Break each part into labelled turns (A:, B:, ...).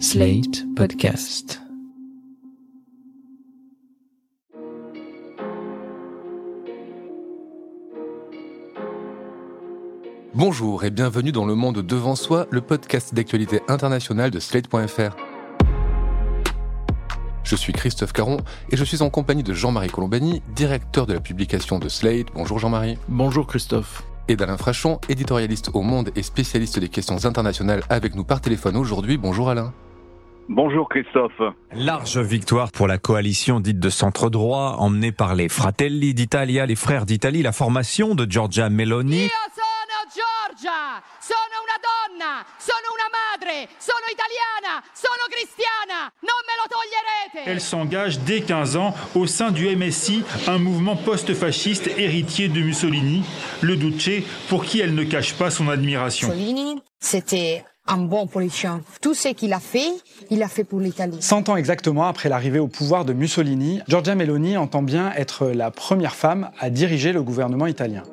A: Slate Podcast.
B: Bonjour et bienvenue dans Le Monde Devant Soi, le podcast d'actualité internationale de Slate.fr. Je suis Christophe Caron et je suis en compagnie de Jean-Marie Colombani, directeur de la publication de Slate. Bonjour Jean-Marie.
C: Bonjour Christophe.
B: Et d'Alain Frachon, éditorialiste au Monde et spécialiste des questions internationales avec nous par téléphone aujourd'hui. Bonjour Alain.
D: Bonjour Christophe.
E: Large victoire pour la coalition dite de centre droit, emmenée par les Fratelli d'Italia, les frères d'Italie, la formation de Giorgia Meloni.
F: Giorgia, sono una donna, sono una madre, sono italiana, sono cristiana, non me lo toglierete.
G: Elle s'engage dès 15 ans au sein du MSI, un mouvement post-fasciste héritier de Mussolini, le Duce, pour qui elle ne cache pas son admiration.
H: Mussolini, c'était un bon politicien. Tout ce qu'il a fait, il a fait pour l'Italie.
I: 100 ans exactement après l'arrivée au pouvoir de Mussolini, Giorgia Meloni entend bien être la première femme à diriger le gouvernement italien.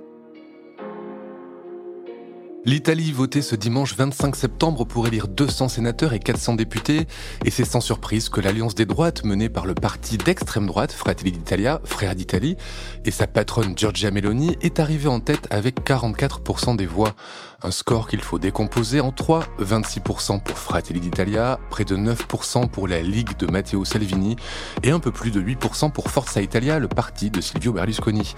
B: L'Italie votait ce dimanche 25 septembre pour élire 200 sénateurs et 400 députés, et c'est sans surprise que l'alliance des droites menée par le parti d'extrême droite Fratelli d'Italia, Frères d'Italie, et sa patronne Giorgia Meloni est arrivée en tête avec 44% des voix. Un score qu'il faut décomposer en trois, 26% pour Fratelli d'Italia, près de 9% pour la Ligue de Matteo Salvini, et un peu plus de 8% pour Forza Italia, le parti de Silvio Berlusconi.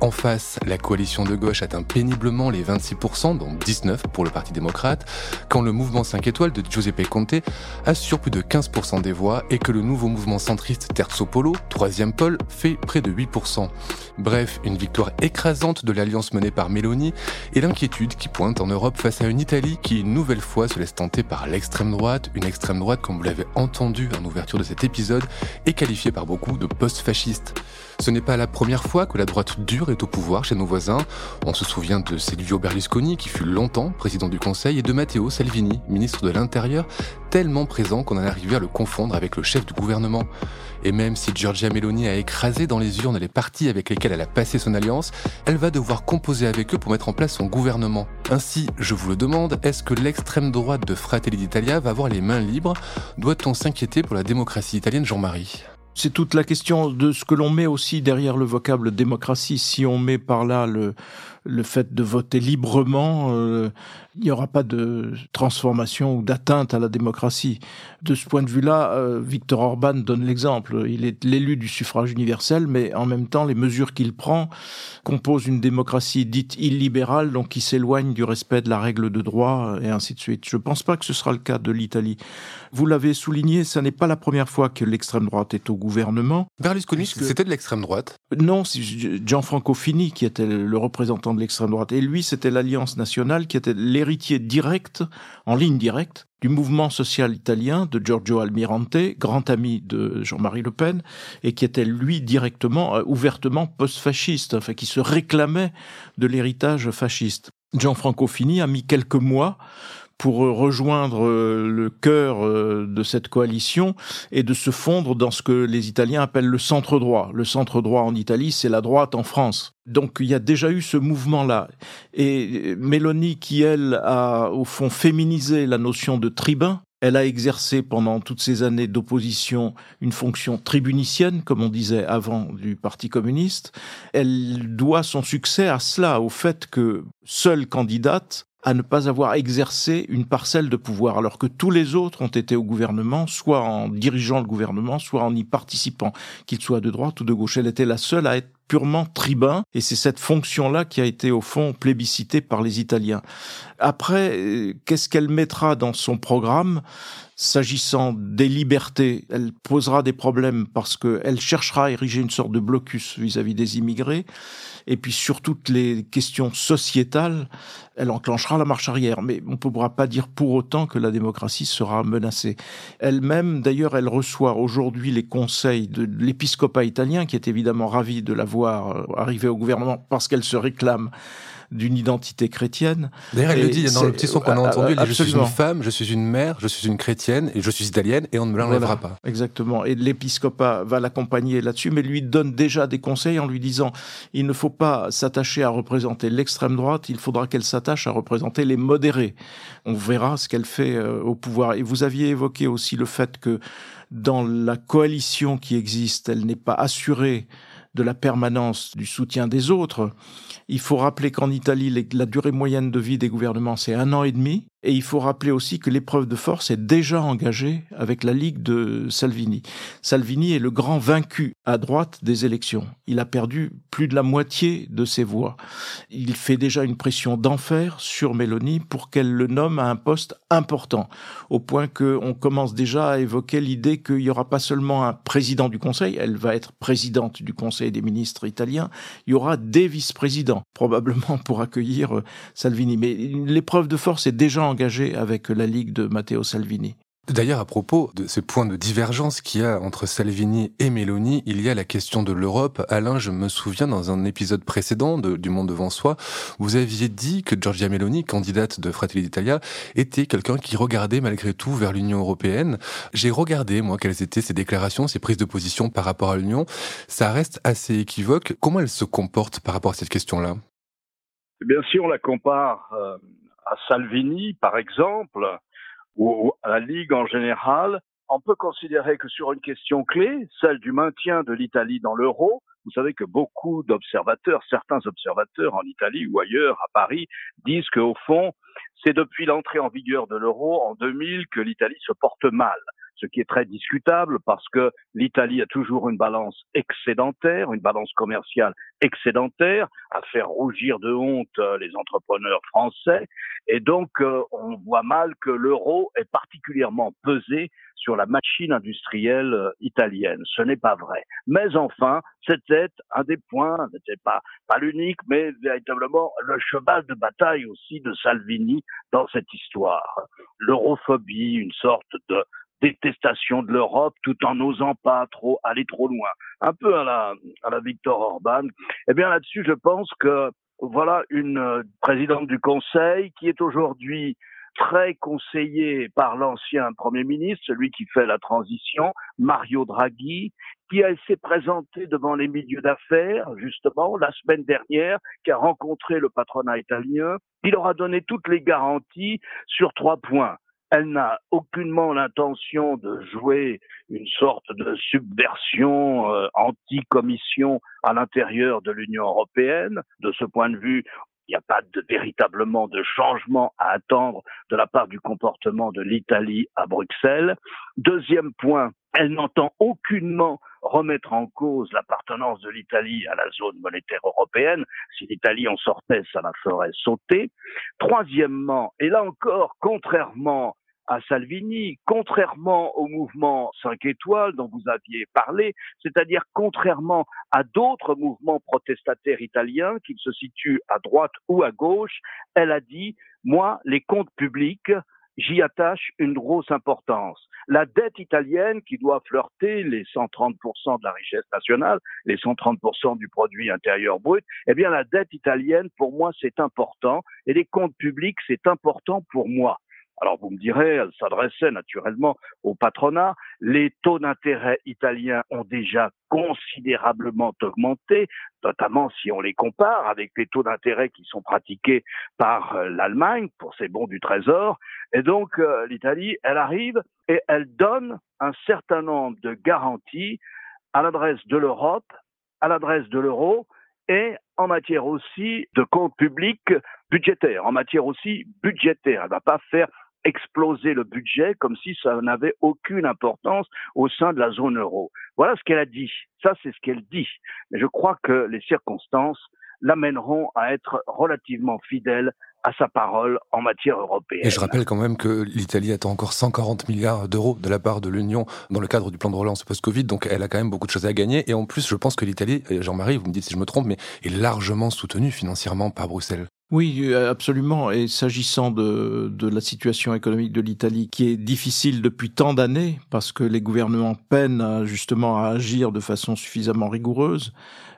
B: En face, la coalition de gauche atteint péniblement les 26%, dont 19% pour le Parti démocrate, quand le mouvement 5 étoiles de Giuseppe Conte assure plus de 15% des voix et que le nouveau mouvement centriste Terzo Polo, troisième pôle, fait près de 8%. Bref, une victoire écrasante de l'alliance menée par Meloni et l'inquiétude qui pointe en Europe face à une Italie qui une nouvelle fois se laisse tenter par l'extrême droite, une extrême droite comme vous l'avez entendu en ouverture de cet épisode, est qualifiée par beaucoup de post-fasciste. Ce n'est pas la première fois que la droite dure est au pouvoir chez nos voisins. On se souvient de Silvio Berlusconi, qui fut longtemps président du Conseil, et de Matteo Salvini, ministre de l'Intérieur, tellement présent qu'on en est arrivé à le confondre avec le chef du gouvernement. Et même si Giorgia Meloni a écrasé dans les urnes les partis avec lesquels elle a passé son alliance, elle va devoir composer avec eux pour mettre en place son gouvernement. Ainsi, je vous le demande, est-ce que l'extrême droite de Fratelli d'Italia va avoir les mains libres? Doit-on s'inquiéter pour la démocratie italienne, Jean-Marie?
C: C'est toute la question de ce que l'on met aussi derrière le vocable démocratie. Si on met par là le, le fait de voter librement, euh, il n'y aura pas de transformation ou d'atteinte à la démocratie. De ce point de vue-là, euh, Viktor Orban donne l'exemple. Il est l'élu du suffrage universel, mais en même temps, les mesures qu'il prend composent une démocratie dite illibérale, donc qui s'éloigne du respect de la règle de droit, et ainsi de suite. Je ne pense pas que ce sera le cas de l'Italie. Vous l'avez souligné, ce n'est pas la première fois que l'extrême droite est au gouvernement.
B: Berlusconi, c'était de l'extrême droite.
C: Non, c'est Gianfranco Fini qui était le représentant de l'extrême droite. Et lui, c'était l'Alliance nationale qui était l'héritier direct, en ligne directe, du mouvement social italien de Giorgio Almirante, grand ami de Jean-Marie Le Pen, et qui était lui directement, euh, ouvertement post-fasciste, enfin qui se réclamait de l'héritage fasciste. Gianfranco Fini a mis quelques mois pour rejoindre euh, le cœur euh, de cette coalition et de se fondre dans ce que les Italiens appellent le centre droit. Le centre droit en Italie, c'est la droite en France. Donc il y a déjà eu ce mouvement-là. Et Mélanie, qui elle a au fond féminisé la notion de tribun, elle a exercé pendant toutes ces années d'opposition une fonction tribunicienne, comme on disait avant du Parti communiste. Elle doit son succès à cela, au fait que seule candidate à ne pas avoir exercé une parcelle de pouvoir, alors que tous les autres ont été au gouvernement, soit en dirigeant le gouvernement, soit en y participant, qu'ils soient de droite ou de gauche. Elle était la seule à être purement tribun, et c'est cette fonction-là qui a été au fond plébiscitée par les Italiens. Après, euh, qu'est-ce qu'elle mettra dans son programme? S'agissant des libertés, elle posera des problèmes parce qu'elle cherchera à ériger une sorte de blocus vis-à-vis des immigrés. Et puis sur toutes les questions sociétales, elle enclenchera la marche arrière. Mais on ne pourra pas dire pour autant que la démocratie sera menacée. Elle-même, d'ailleurs, elle reçoit aujourd'hui les conseils de l'épiscopat italien, qui est évidemment ravi de la voir euh, arriver au gouvernement parce qu'elle se réclame d'une identité chrétienne.
B: D'ailleurs, elle le dit dans le petit son qu'on a
C: ah,
B: entendu, elle dit, je suis une femme, je suis une mère, je suis une chrétienne et je suis italienne et on ne me l'enlèvera
C: Voilà,
B: pas.
C: Exactement. Et l'épiscopat va l'accompagner là-dessus, mais lui donne déjà des conseils en lui disant il ne faut pas s'attacher à représenter l'extrême droite, il faudra qu'elle s'attache à représenter les modérés. On verra ce qu'elle fait euh, au pouvoir. Et vous aviez évoqué aussi le fait que dans la coalition qui existe, elle n'est pas assurée de la permanence du soutien des autres. Il faut rappeler qu'en Italie, la durée moyenne de vie des gouvernements, c'est un an et demi. Et il faut rappeler aussi que l'épreuve de force est déjà engagée avec la Ligue de Salvini. Salvini est le grand vaincu à droite des élections. Il a perdu plus de la moitié de ses voix. Il fait déjà une pression d'enfer sur Mélanie pour qu'elle le nomme à un poste important, au point qu'on commence déjà à évoquer l'idée qu'il n'y aura pas seulement un président du Conseil, elle va être présidente du Conseil des ministres italiens, il y aura des vice-présidents, probablement pour accueillir euh, Salvini. Mais l'épreuve de force est déjà engagée avec la Ligue de Matteo Salvini.
B: D'ailleurs, à propos de ces points de divergence qu'il y a entre Salvini et Meloni, il y a la question de l'Europe. Alain, je me souviens dans un épisode précédent de, du Monde devant soi, vous aviez dit que Giorgia Meloni, candidate de Fratelli d'Italia, était quelqu'un qui regardait malgré tout vers l'Union européenne. J'ai regardé, moi, quelles étaient ses déclarations, ses prises de position par rapport à l'Union. Ça reste assez équivoque. Comment elle se comporte par rapport à cette question-là?
D: Eh bien, si on la compare euh, à Salvini, par exemple, ou à la Ligue en général, on peut considérer que sur une question clé, celle du maintien de l'Italie dans l'euro, vous savez que beaucoup d'observateurs, certains observateurs en Italie ou ailleurs, à Paris, disent qu'au fond, c'est depuis l'entrée en vigueur de l'euro en 2000 que l'Italie se porte mal ce qui est très discutable parce que l'Italie a toujours une balance excédentaire, une balance commerciale excédentaire, à faire rougir de honte euh, les entrepreneurs français. Et donc, euh, on voit mal que l'euro est particulièrement pesé sur la machine industrielle euh, italienne. Ce n'est pas vrai. Mais enfin, c'était un des points, n'était pas, pas l'unique, mais véritablement le cheval de bataille aussi de Salvini dans cette histoire. L'europhobie, une sorte de détestation de l'Europe tout en n'osant pas trop aller trop loin. Un peu à la, à la Victor Orban. Eh bien là-dessus, je pense que voilà une euh, présidente du Conseil qui est aujourd'hui très conseillée par l'ancien Premier ministre, celui qui fait la transition, Mario Draghi, qui s'est présenté devant les milieux d'affaires, justement, la semaine dernière, qui a rencontré le patronat italien. Il leur a donné toutes les garanties sur trois points. Elle n'a aucunement l'intention de jouer une sorte de subversion euh, anti-commission à l'intérieur de l'Union européenne. De ce point de vue, il n'y a pas de, véritablement de changement à attendre de la part du comportement de l'Italie à Bruxelles. Deuxième point, elle n'entend aucunement remettre en cause l'appartenance de l'Italie à la zone monétaire européenne. Si l'Italie en sortait, ça la ferait sauter. Troisièmement, et là encore, contrairement à Salvini, contrairement au mouvement 5 étoiles dont vous aviez parlé, c'est-à-dire contrairement à d'autres mouvements protestataires italiens qui se situent à droite ou à gauche, elle a dit, moi, les comptes publics, j'y attache une grosse importance. La dette italienne qui doit flirter les 130% de la richesse nationale, les 130% du produit intérieur brut, eh bien la dette italienne, pour moi, c'est important et les comptes publics, c'est important pour moi. Alors vous me direz, elle s'adressait naturellement au patronat. Les taux d'intérêt italiens ont déjà considérablement augmenté, notamment si on les compare avec les taux d'intérêt qui sont pratiqués par euh, l'Allemagne pour ses bons du Trésor. Et donc euh, l'Italie, elle arrive et elle donne un certain nombre de garanties à l'adresse de l'Europe, à l'adresse de l'euro et en matière aussi de comptes publics budgétaires, en matière aussi budgétaire. Elle ne va pas faire exploser le budget comme si ça n'avait aucune importance au sein de la zone euro. Voilà ce qu'elle a dit. Ça, c'est ce qu'elle dit. Mais je crois que les circonstances l'amèneront à être relativement fidèle à sa parole en matière européenne.
B: Et je rappelle quand même que l'Italie attend encore 140 milliards d'euros de la part de l'Union dans le cadre du plan de relance post-Covid, donc elle a quand même beaucoup de choses à gagner. Et en plus, je pense que l'Italie, Jean-Marie, vous me dites si je me trompe, mais est largement soutenue financièrement par Bruxelles.
C: Oui, euh, absolument. Et s'agissant de, de, la situation économique de l'Italie, qui est difficile depuis tant d'années, parce que les gouvernements peinent justement à agir de façon suffisamment rigoureuse,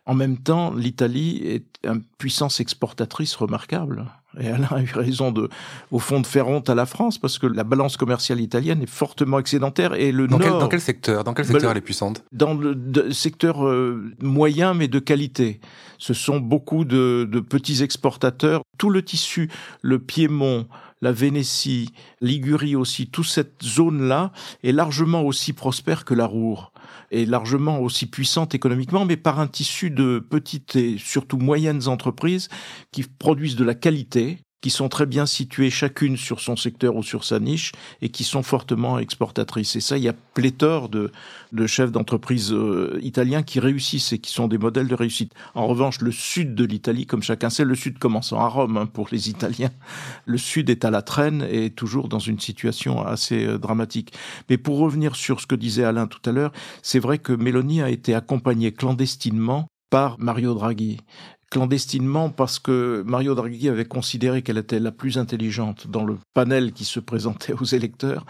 C: en même temps, l'Italie est une puissance exportatrice remarquable. Et elle a eu raison de, au fond, de faire honte à la France parce que la balance commerciale italienne est fortement excédentaire et le
B: dans
C: Nord.
B: Quel, dans quel secteur Dans quel secteur ben, elle est puissante?
C: Dans le secteur euh, moyen mais de qualité. Ce sont beaucoup de, de petits exportateurs. Tout le tissu, le Piémont, la Vénétie, Ligurie aussi, toute cette zone-là est largement aussi prospère que la Roure est largement aussi puissante économiquement, mais par un tissu de petites et surtout moyennes entreprises qui produisent de la qualité, qui sont très bien situées chacune sur son secteur ou sur sa niche et qui sont fortement exportatrices. Et ça, il y a pléthore de, de chefs d'entreprise euh, italiens qui réussissent et qui sont des modèles de réussite. En revanche, le sud de l'Italie, comme chacun sait, le sud commençant à Rome hein, pour les Italiens, le sud est à la traîne et toujours dans une situation assez euh, dramatique. Mais pour revenir sur ce que disait Alain tout à l'heure, c'est vrai que Mélanie a été accompagnée clandestinement par Mario Draghi clandestinement parce que Mario Draghi avait considéré qu'elle était la plus intelligente dans le panel qui se présentait aux électeurs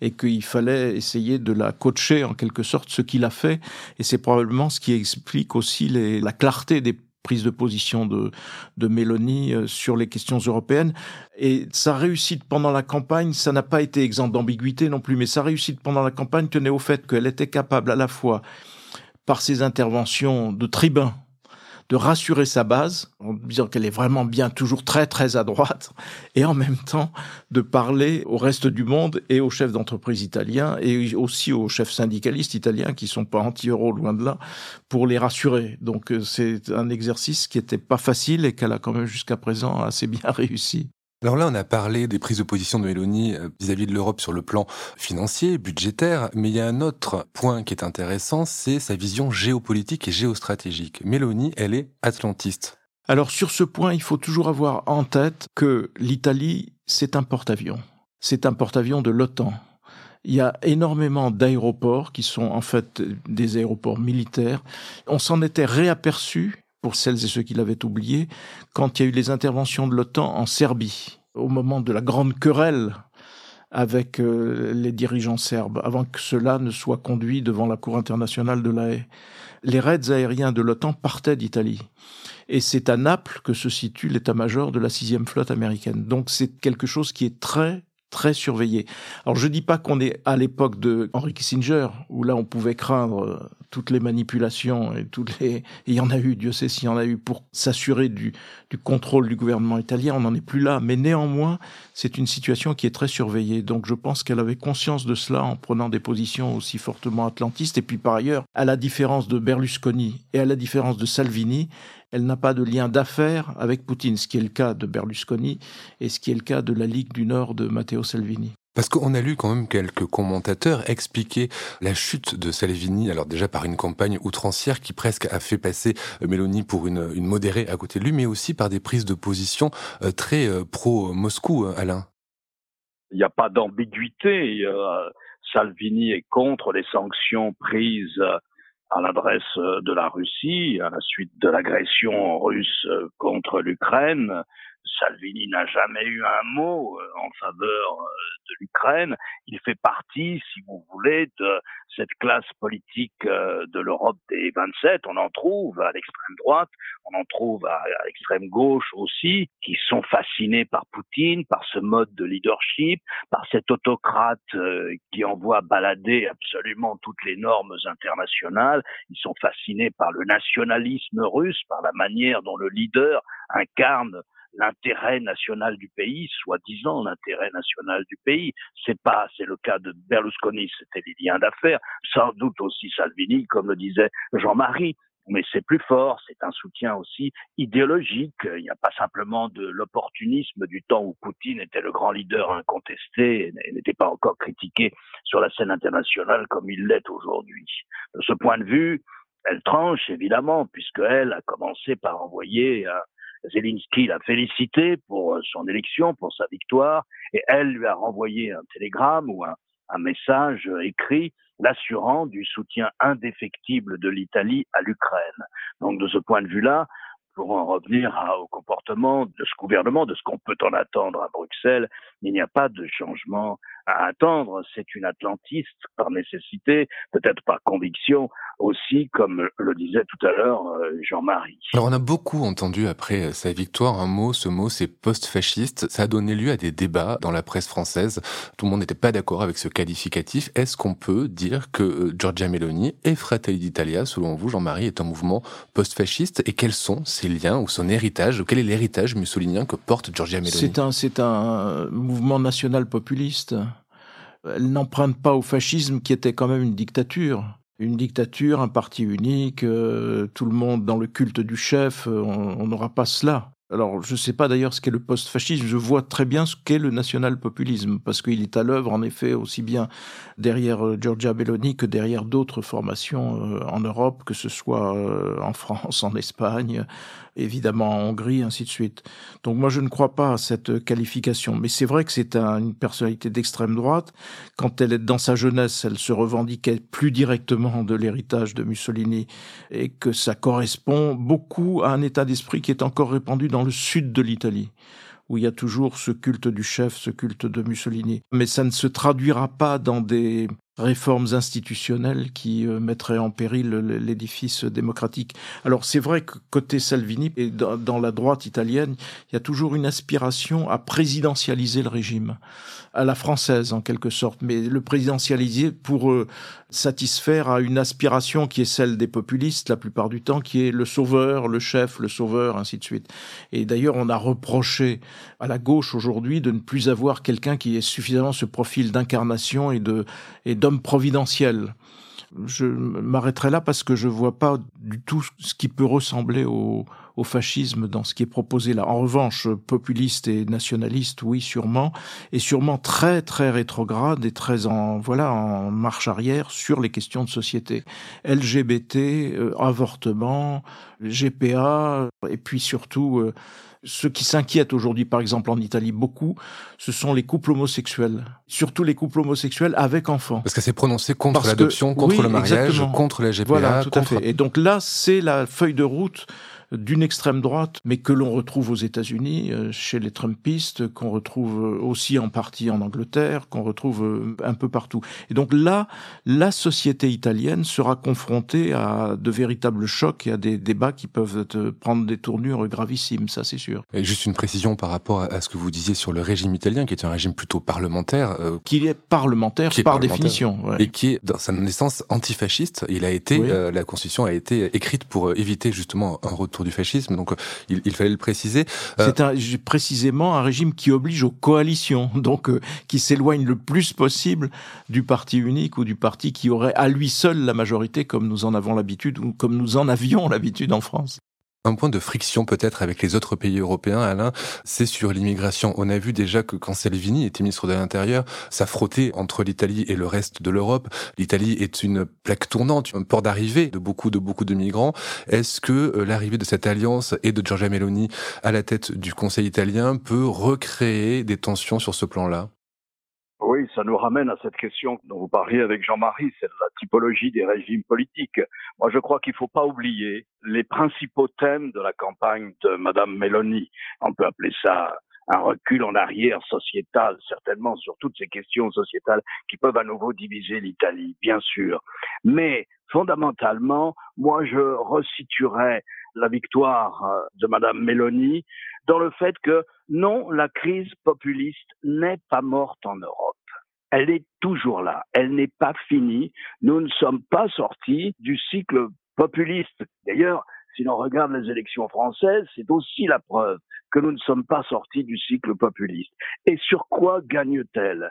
C: et qu'il fallait essayer de la coacher en quelque sorte, ce qu'il a fait. Et c'est probablement ce qui explique aussi la clarté des prises de position de, de Mélanie euh, sur les questions européennes. Et sa réussite pendant la campagne, ça n'a pas été exempt d'ambiguïté non plus, mais sa réussite pendant la campagne tenait au fait qu'elle était capable à la fois, par ses interventions de tribun, de rassurer sa base en disant qu'elle est vraiment bien toujours très très à droite et en même temps de parler au reste du monde et aux chefs d'entreprise italiens et aussi aux chefs syndicalistes italiens qui sont pas anti-euro loin de là pour les rassurer. Donc euh, c'est un exercice qui était pas facile et qu'elle a quand même jusqu'à présent assez bien réussi.
B: Alors là, on a parlé des prises de position de Mélanie euh, vis-à-vis de l'Europe sur le plan financier, budgétaire, mais il y a un autre point qui est intéressant, c'est sa vision géopolitique et géostratégique. Mélanie, elle est atlantiste.
C: Alors sur ce point, il faut toujours avoir en tête que l'Italie, c'est un porte-avions. C'est un porte-avions de l'OTAN. Il y a énormément d'aéroports qui sont en fait des aéroports militaires. On s'en était réaperçu pour celles et ceux qui l'avaient oublié, quand il y a eu les interventions de l'OTAN en Serbie, au moment de la grande querelle avec euh, les dirigeants serbes, avant que cela ne soit conduit devant la Cour internationale de la Haye. Les raids aériens de l'OTAN partaient d'Italie. Et c'est à Naples que se situe l'état-major de la sixième flotte américaine. Donc c'est quelque chose qui est très, très surveillé. Alors je dis pas qu'on est à l'époque de Henry Kissinger où là on pouvait craindre euh, toutes les manipulations et toutes les il y en a eu Dieu sait s'il y en a eu pour s'assurer du du contrôle du gouvernement italien, on n'en est plus là mais néanmoins, c'est une situation qui est très surveillée. Donc je pense qu'elle avait conscience de cela en prenant des positions aussi fortement atlantistes et puis par ailleurs, à la différence de Berlusconi et à la différence de Salvini, elle n'a pas de lien d'affaires avec Poutine, ce qui est le cas de Berlusconi et ce qui est le cas de la Ligue du Nord de Matteo Salvini.
B: Parce qu'on a lu quand même quelques commentateurs expliquer la chute de Salvini, alors déjà par une campagne outrancière qui presque a fait passer euh, Mélanie pour une, une modérée à côté de lui, mais aussi par des prises de position euh, très euh, pro-Moscou, Alain.
D: Il n'y a pas d'ambiguïté. Salvini est contre les sanctions prises à l'adresse de la Russie à la suite de l'agression russe contre l'Ukraine. Salvini n'a jamais eu un mot euh, en faveur de l'Ukraine. Il fait partie, si vous voulez, de cette classe politique de l'Europe des 27. On en trouve à l'extrême droite, on en trouve à, l'extrême gauche aussi, qui sont fascinés par Poutine, par ce mode de leadership, par cet autocrate qui envoie balader absolument toutes les normes internationales. Ils sont fascinés par le nationalisme russe, par la manière dont le leader incarne l'intérêt national du pays, soi-disant l'intérêt national du pays. C'est pas, c'est le cas de Berlusconi, c'était des liens d'affaires. Sans doute aussi Salvini, comme le disait Jean-Marie. Mais c'est plus fort, c'est un soutien aussi idéologique. Il n'y a pas simplement de l'opportunisme du temps où Poutine était le grand leader incontesté et n'était pas encore critiqué sur la scène internationale comme il l'est aujourd'hui. De ce point de vue, elle tranche évidemment, puisqu'elle a commencé par envoyer Zelensky l'a félicité pour euh, son élection, pour sa victoire, et elle lui a renvoyé un télégramme ou un, message euh, écrit l'assurant du soutien indéfectible de l'Italie à l'Ukraine. Donc de ce point de vue-là, pour en revenir au comportement de ce gouvernement, de ce qu'on peut en attendre à Bruxelles, il n'y a pas de changement à attendre. C'est une atlantiste par nécessité, peut-être par conviction aussi, comme le disait tout à l'heure euh, Jean-Marie.
B: Alors on a beaucoup entendu après euh, sa victoire un mot, ce mot c'est post-fasciste. Ça a donné lieu à des débats dans la presse française. Tout le monde n'était pas d'accord avec ce qualificatif. Est-ce qu'on peut dire que euh, Giorgia Meloni et Fratelli d'Italia, selon vous Jean-Marie, est un mouvement post-fasciste? Et quels sont ses liens ou son héritage Quel est l'héritage mussolinien que porte Giorgia Meloni?
C: C'est un, c'est un mouvement national populiste. Elle n'emprunte pas au fascisme qui était quand même une dictature. Une dictature, un parti unique, euh, tout le monde dans le culte du chef, euh, on n'aura pas cela. Alors, je ne sais pas d'ailleurs ce qu'est le post-fascisme, je vois très bien ce qu'est le national-populisme, parce qu'il est à l'œuvre, en effet, aussi bien derrière euh, Giorgia Belloni que derrière d'autres formations en Europe, que ce soit en France, en Espagne, évidemment en Hongrie, ainsi de suite. Donc moi, je ne crois pas à cette qualification. Mais c'est vrai que c'est une personnalité d'extrême droite. Quand elle est dans sa jeunesse, elle se revendiquait plus directement de l'héritage de Mussolini et que ça correspond beaucoup à un état d'esprit qui est encore répandu dans le sud de l'Italie où il y a toujours ce culte du chef, ce culte de Mussolini. Mais ça ne se traduira pas dans des réformes institutionnelles qui euh, mettraient en péril l'édifice démocratique. Alors c'est vrai que côté Salvini et dans la droite italienne, il y a toujours une aspiration à présidentialiser le régime, à la française en quelque sorte, mais le présidentialiser pour euh, satisfaire à une aspiration qui est celle des populistes la plupart du temps, qui est le sauveur, le chef, le sauveur, ainsi de suite. Et d'ailleurs, on a reproché à la gauche aujourd'hui de ne plus avoir quelqu'un qui ait suffisamment ce profil d'incarnation et de et d'homme providentiel. Je m'arrêterai là parce que je vois pas du tout ce qui peut ressembler au, fascisme dans ce qui est proposé là. En revanche, populiste et nationaliste, oui, sûrement, et sûrement très très rétrograde et très en voilà en marche arrière sur les questions de société, LGBT, euh, avortement, GPA, et puis surtout euh, ce qui s'inquiète aujourd'hui, par exemple en Italie, beaucoup, ce sont les couples homosexuels. Surtout les couples homosexuels avec enfants.
B: Parce que c'est prononcé contre l'adoption, contre le mariage, contre la GPA.
C: Voilà, tout à fait. Et donc là, c'est la feuille de route d'une extrême droite, mais que l'on retrouve aux États-Unis, euh, chez les Trumpistes, qu'on retrouve euh, aussi en partie en Angleterre, qu'on retrouve euh, un peu partout. Et donc là, la société italienne sera confrontée à de véritables chocs et à des débats qui peuvent prendre des tournures gravissimes, ça c'est sûr.
B: Et juste une précision par rapport à ce que vous disiez sur le régime italien, qui est un régime plutôt parlementaire.
C: qui est parlementaire par définition.
B: Et qui est, dans sa naissance, antifasciste. Il a été, la Constitution a été écrite pour éviter justement un retour du fascisme, donc euh, il, fallait le préciser.
C: Euh, C'est précisément un régime qui oblige aux coalitions, donc euh, qui s'éloigne le plus possible du parti unique ou du parti qui aurait à lui seul la majorité, comme nous en avons l'habitude ou comme nous en avions l'habitude en France.
B: Un point de friction peut-être avec les autres pays européens, Alain, c'est sur l'immigration. On a vu déjà que quand Salvini était ministre de l'Intérieur, ça frottait entre l'Italie et le reste de l'Europe. L'Italie est une plaque tournante, un port d'arrivée de beaucoup de beaucoup de migrants. Est-ce que euh, l'arrivée de cette alliance et de Giorgia Meloni à la tête du Conseil italien peut recréer des tensions sur ce plan-là?
D: Oui, ça nous ramène à cette question dont vous parliez avec Jean-Marie, c'est la typologie des régimes politiques. Moi, je crois qu'il ne faut pas oublier les principaux thèmes de la campagne de Madame Meloni. On peut appeler ça un recul en arrière sociétal, certainement sur toutes ces questions sociétales qui peuvent à nouveau diviser l'Italie, bien sûr. Mais fondamentalement, moi, je resituerais la victoire euh, de Madame Meloni dans le fait que non, la crise populiste n'est pas morte en Europe. Elle est toujours là. Elle n'est pas finie. Nous ne sommes pas sortis du cycle populiste. D'ailleurs, si l'on regarde les élections françaises, c'est aussi la preuve que nous ne sommes pas sortis du cycle populiste. Et sur quoi gagne-t-elle?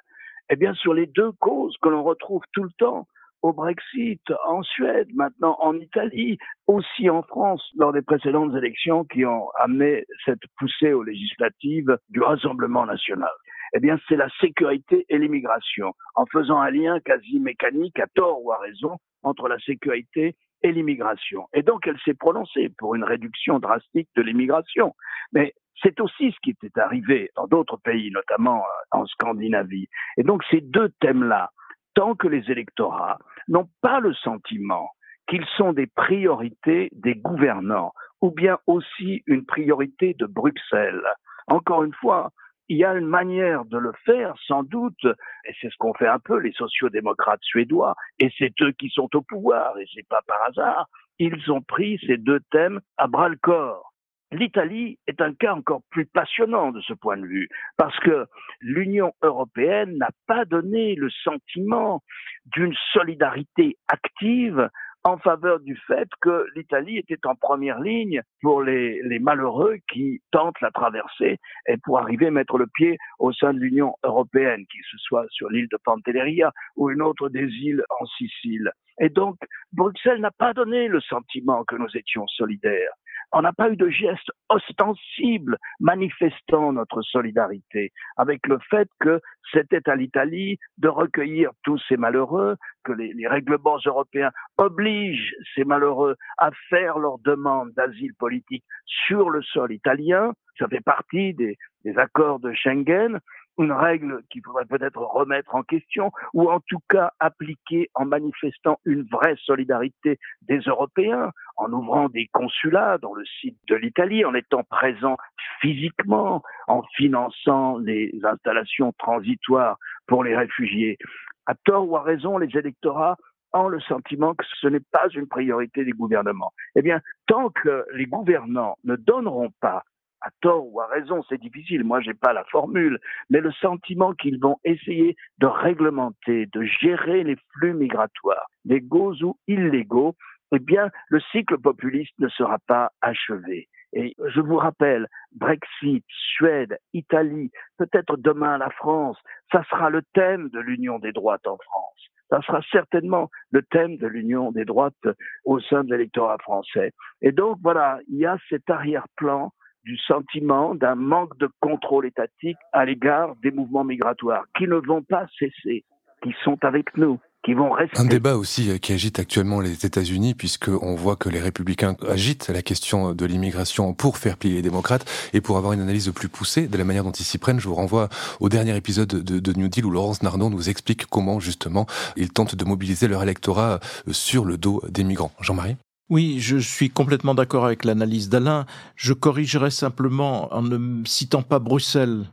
D: Eh bien, sur les deux causes que l'on retrouve tout le temps au Brexit, en Suède, maintenant en Italie, aussi en France, lors des précédentes élections qui ont amené cette poussée aux législatives du Rassemblement national. Eh bien, c'est la sécurité et l'immigration, en faisant un lien quasi mécanique, à tort ou à raison, entre la sécurité et l'immigration. Et donc, elle s'est prononcée pour une réduction drastique de l'immigration. Mais c'est aussi ce qui était arrivé dans d'autres pays, notamment euh, en Scandinavie. Et donc, ces deux thèmes-là, tant que les électorats n'ont pas le sentiment qu'ils sont des priorités des gouvernants ou bien aussi une priorité de Bruxelles. Encore une fois, il y a une manière de le faire, sans doute, et c'est ce qu'ont fait un peu les sociodémocrates suédois, et c'est eux qui sont au pouvoir, et c'est pas par hasard. Ils ont pris ces deux thèmes à bras le corps. L'Italie est un cas encore plus passionnant de ce point de vue, parce que l'Union européenne n'a pas donné le sentiment d'une solidarité active en faveur du fait que l'Italie était en première ligne pour les, malheureux qui tentent la traversée et pour arriver à mettre le pied au sein de l'Union européenne, qu'il se soit sur l'île de Pantelleria ou une autre des îles en Sicile. Et donc, Bruxelles n'a pas donné le sentiment que nous étions solidaires on n'a pas eu de geste ostensible manifestant notre solidarité avec le fait que c'était à l'Italie de recueillir tous ces malheureux, que les, règlements européens obligent ces malheureux à faire leur demande d'asile politique sur le sol italien. Ça fait partie des, des accords de Schengen une règle qu'il faudrait peut-être remettre en question, ou en tout cas appliquer en manifestant une vraie solidarité des Européens, en ouvrant des consulats dans le site de l'Italie, en étant présent physiquement, en finançant les installations transitoires pour les réfugiés. À tort ou à raison, les électorats ont le sentiment que ce n'est pas une priorité des gouvernements. Eh bien, tant que les gouvernants ne donneront pas à tort ou à raison, c'est difficile, moi j'ai pas la formule, mais le sentiment qu'ils vont essayer de réglementer, de gérer les flux migratoires, légaux ou illégaux, eh bien le cycle populiste ne sera pas achevé. Et je vous rappelle, Brexit, Suède, Italie, peut-être demain la France, ça sera le thème de l'union des droites en France. Ça sera certainement le thème de l'union des droites au sein de l'électorat français. Et donc voilà, il y a cet arrière-plan du sentiment d'un manque de contrôle étatique à l'égard des mouvements migratoires qui ne vont pas cesser, qui sont avec nous. Qui vont rester.
B: Un débat aussi euh, qui agite actuellement les États-Unis, puisqu'on voit que les républicains agitent la question de l'immigration pour faire plier les démocrates et pour avoir une analyse plus poussée de la manière dont ils s'y prennent. Je vous renvoie au dernier épisode de, de New Deal où Laurence Nardon nous explique comment justement ils tentent de mobiliser leur électorat euh, sur le dos des migrants. Jean-Marie?
C: Oui, je suis complètement d'accord avec l'analyse d'Alain. Je corrigerai simplement en ne citant pas Bruxelles,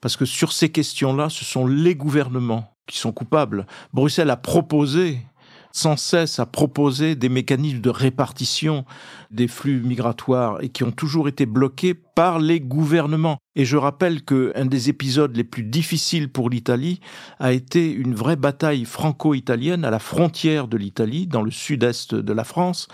C: parce que sur ces questions-là, ce sont les gouvernements qui sont coupables. Bruxelles a proposé sans cesse à proposer des mécanismes de répartition des flux migratoires et qui ont toujours été bloqués par les gouvernements. Et je rappelle que un des épisodes les plus difficiles pour l'Italie a été une vraie bataille franco-italienne à la frontière de l'Italie, dans le sud-est de la France,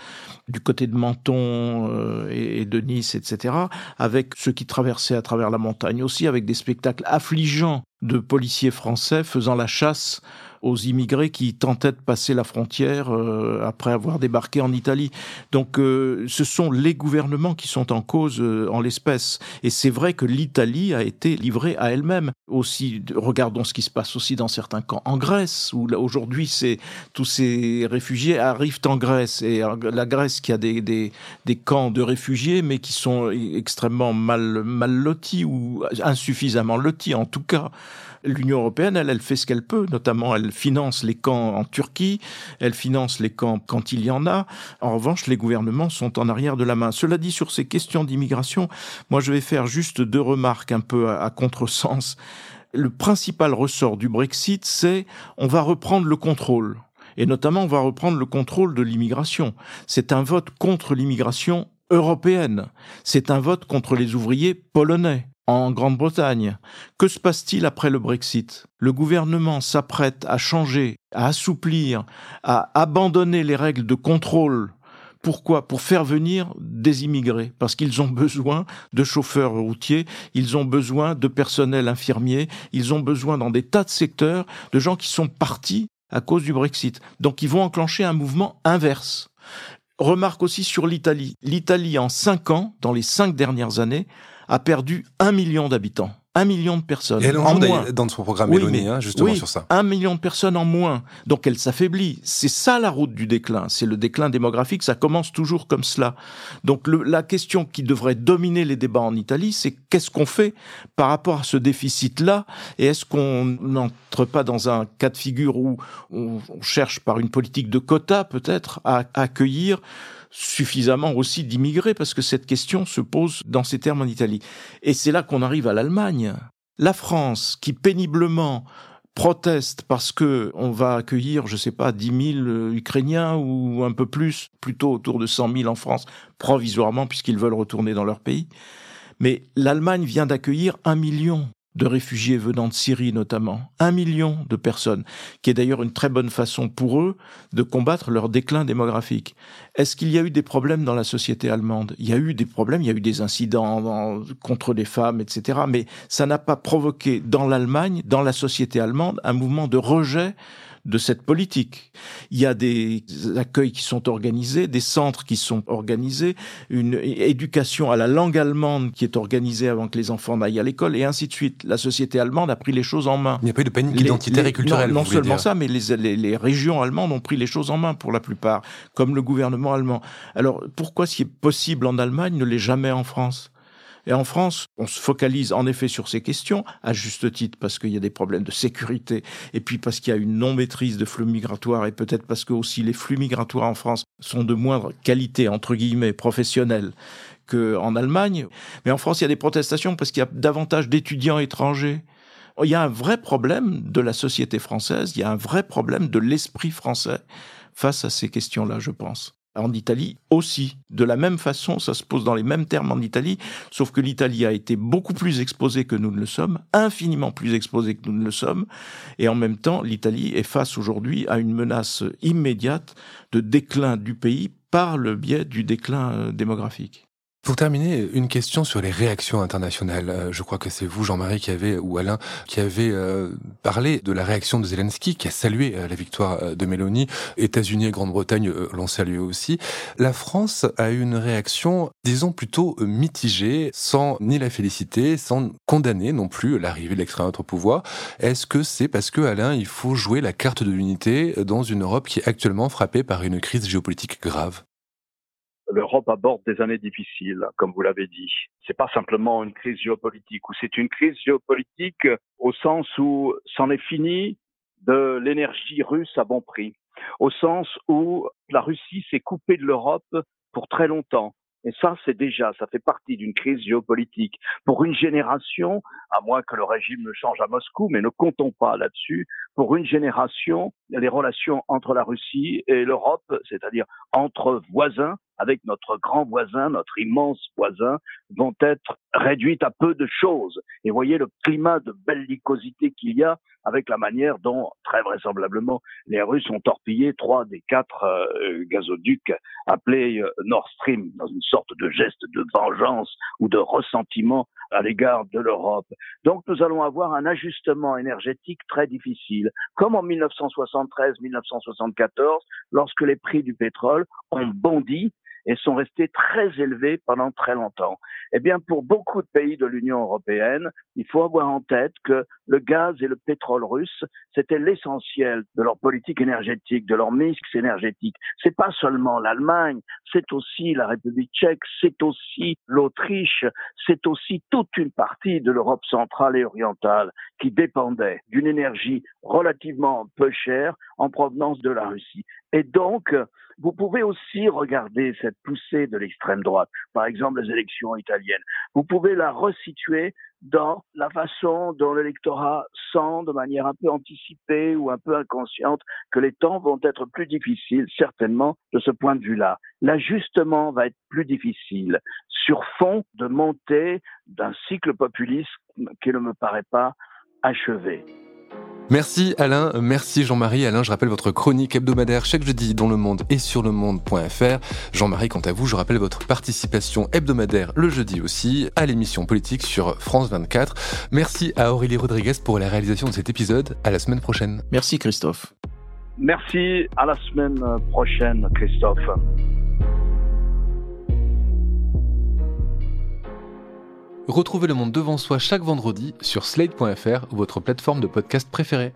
C: du côté de Menton euh, et de Nice, etc., avec ceux qui traversaient à travers la montagne aussi, avec des spectacles affligeants de policiers français faisant la chasse aux immigrés qui tentaient de passer la frontière euh, après avoir débarqué en Italie. Donc euh, ce sont les gouvernements qui sont en cause euh, en l'espèce. Et c'est vrai que l'Italie a été livrée à elle-même. Aussi, regardons ce qui se passe aussi dans certains camps en Grèce, où aujourd'hui c'est tous ces réfugiés arrivent en Grèce et la Grèce qui a des, des, des camps de réfugiés mais qui sont extrêmement mal mal lotis ou insuffisamment lotis en tout cas. L'Union européenne, elle, elle fait ce qu'elle peut, notamment elle finance les camps en Turquie, elle finance les camps quand il y en a. En revanche, les gouvernements sont en arrière de la main. Cela dit, sur ces questions d'immigration, moi je vais faire juste deux remarques un peu à, à contresens. Le principal ressort du Brexit, c'est on va reprendre le contrôle. Et notamment, on va reprendre le contrôle de l'immigration. C'est un vote contre l'immigration européenne. C'est un vote contre les ouvriers polonais en Grande-Bretagne. Que se passe-t-il après le Brexit? Le gouvernement s'apprête à changer, à assouplir, à abandonner les règles de contrôle. Pourquoi? Pour faire venir des immigrés, parce qu'ils ont besoin de chauffeurs routiers, ils ont besoin de personnel infirmier, ils ont besoin dans des tas de secteurs de gens qui sont partis à cause du Brexit. Donc ils vont enclencher un mouvement inverse. Remarque aussi sur l'Italie. L'Italie, en cinq ans, dans les cinq dernières années, a perdu un million d'habitants. Un million de personnes.
B: Et elle en, moins. dans son programme oui, hein, justement sur ça.
C: Un million de personnes en moins. Donc elle s'affaiblit. C'est ça la route du déclin. C'est le déclin démographique. Ça commence toujours comme cela. Donc la question qui devrait dominer les débats en Italie, c'est qu'est-ce qu'on fait par rapport à ce déficit-là? Et est-ce qu'on n'entre pas dans un cas de figure où on cherche par une politique de quotas peut-être à accueillir suffisamment aussi d'immigrés parce que cette question se pose dans ces termes en Italie. Et c'est là qu'on arrive à l'Allemagne. La France, qui péniblement proteste parce que on va accueillir, je sais pas, 10 000 euh, Ukrainiens ou un peu plus, plutôt autour de 100 000 en France, provisoirement, puisqu'ils veulent retourner dans leur pays. Mais l'Allemagne vient d'accueillir un million de réfugiés venant de Syrie notamment, un million de personnes, qui est d'ailleurs une très bonne façon pour eux de combattre leur déclin démographique. Est-ce qu'il y a eu des problèmes dans la société allemande? Il y a eu des problèmes, il y a eu des incidents contre les femmes, etc. Mais ça n'a pas provoqué dans l'Allemagne, dans la société allemande, un mouvement de rejet de cette politique. Il y a des accueils qui sont organisés, des centres qui sont organisés, une éducation à la langue allemande qui est organisée avant que les enfants n'aillent à l'école, et ainsi de suite. La société allemande a pris les choses en main.
B: Il n'y a pas eu de panique identitaire et culturelle.
C: Non, seulement ça, mais les, les, régions allemandes ont pris les choses en main pour la plupart, comme le gouvernement allemand. Alors pourquoi ce qui est possible en Allemagne ne l'est jamais en France? Et en France, on se focalise en effet sur ces questions, à juste titre, parce qu'il y a des problèmes de sécurité, et puis parce qu'il y a une non-maîtrise de flux migratoires, et peut-être parce que aussi les flux migratoires en France sont de moindre qualité, entre guillemets, professionnelle qu'en Allemagne. Mais en France, il y a des protestations parce qu'il y a davantage d'étudiants étrangers. Il y a un vrai problème de la société française, il y a un vrai problème de l'esprit français face à ces questions-là, je pense en Italie aussi. De la même façon, ça se pose dans les mêmes termes en Italie, sauf que l'Italie a été beaucoup plus exposée que nous ne le sommes, infiniment plus exposée que nous ne le sommes, et en même temps, l'Italie est face aujourd'hui à une menace immédiate de déclin du pays par le biais du déclin euh, démographique.
B: Pour terminer, une question sur les réactions internationales. Euh, je crois que c'est vous, Jean-Marie, qui avez, ou Alain, qui avez euh, parlé de la réaction de Zelensky, qui a salué euh, la victoire de Mélanie. États-Unis et Grande-Bretagne l'ont salué aussi. La France a eu une réaction, disons, plutôt mitigée, sans ni la féliciter, sans condamner non plus l'arrivée de l'extrême autre pouvoir. Est-ce que c'est parce que, Alain, il faut jouer la carte de l'unité dans une Europe qui est actuellement frappée par une crise géopolitique grave?
D: l'Europe aborde des années difficiles, comme vous l'avez dit. C'est pas simplement une crise géopolitique, ou c'est une crise géopolitique au sens où c'en est fini de l'énergie russe à bon prix, au sens où la Russie s'est coupée de l'Europe pour très longtemps. Et ça, c'est déjà, ça fait partie d'une crise géopolitique. Pour une génération, à moins que le régime ne change à Moscou, mais ne comptons pas là-dessus, pour une génération, les relations entre la Russie et l'Europe, c'est-à-dire entre voisins, avec notre grand voisin, notre immense voisin, vont être réduites à peu de choses. Et voyez le climat de bellicosité qu'il y a avec la manière dont, très vraisemblablement, les Russes ont torpillé trois des quatre euh, gazoducs appelés euh, Nord Stream dans une sorte de geste de vengeance ou de ressentiment à l'égard de l'Europe. Donc nous allons avoir un ajustement énergétique très difficile, comme en 1973-1974, lorsque les prix du pétrole ont bondi et sont restés très élevés pendant très longtemps. Eh bien, pour beaucoup de pays de l'Union européenne, il faut avoir en tête que le gaz et le pétrole russe, c'était l'essentiel de leur politique énergétique, de leur mix énergétique. C'est pas seulement l'Allemagne, c'est aussi la République tchèque, c'est aussi l'Autriche, c'est aussi toute une partie de l'Europe centrale et orientale qui dépendait d'une énergie relativement peu chère en provenance de la Russie. Et donc, vous pouvez aussi regarder cette poussée de l'extrême droite, par exemple les élections italiennes. Vous pouvez la resituer dans la façon dont l'électorat sent de manière un peu anticipée ou un peu inconsciente que les temps vont être plus difficiles, certainement, de ce point de vue-là. L'ajustement va être plus difficile sur fond de montée d'un cycle populiste qui ne me paraît pas achevé.
B: Merci Alain, merci Jean-Marie. Alain, je rappelle votre chronique hebdomadaire chaque jeudi dans le monde et sur le monde.fr. Jean-Marie, quant à vous, je rappelle votre participation hebdomadaire le jeudi aussi à l'émission politique sur France 24. Merci à Aurélie Rodriguez pour la réalisation de cet épisode. À la semaine prochaine.
C: Merci Christophe.
D: Merci, à la semaine prochaine Christophe.
B: Retrouvez le monde devant soi chaque vendredi sur slate.fr, votre plateforme de podcast préférée.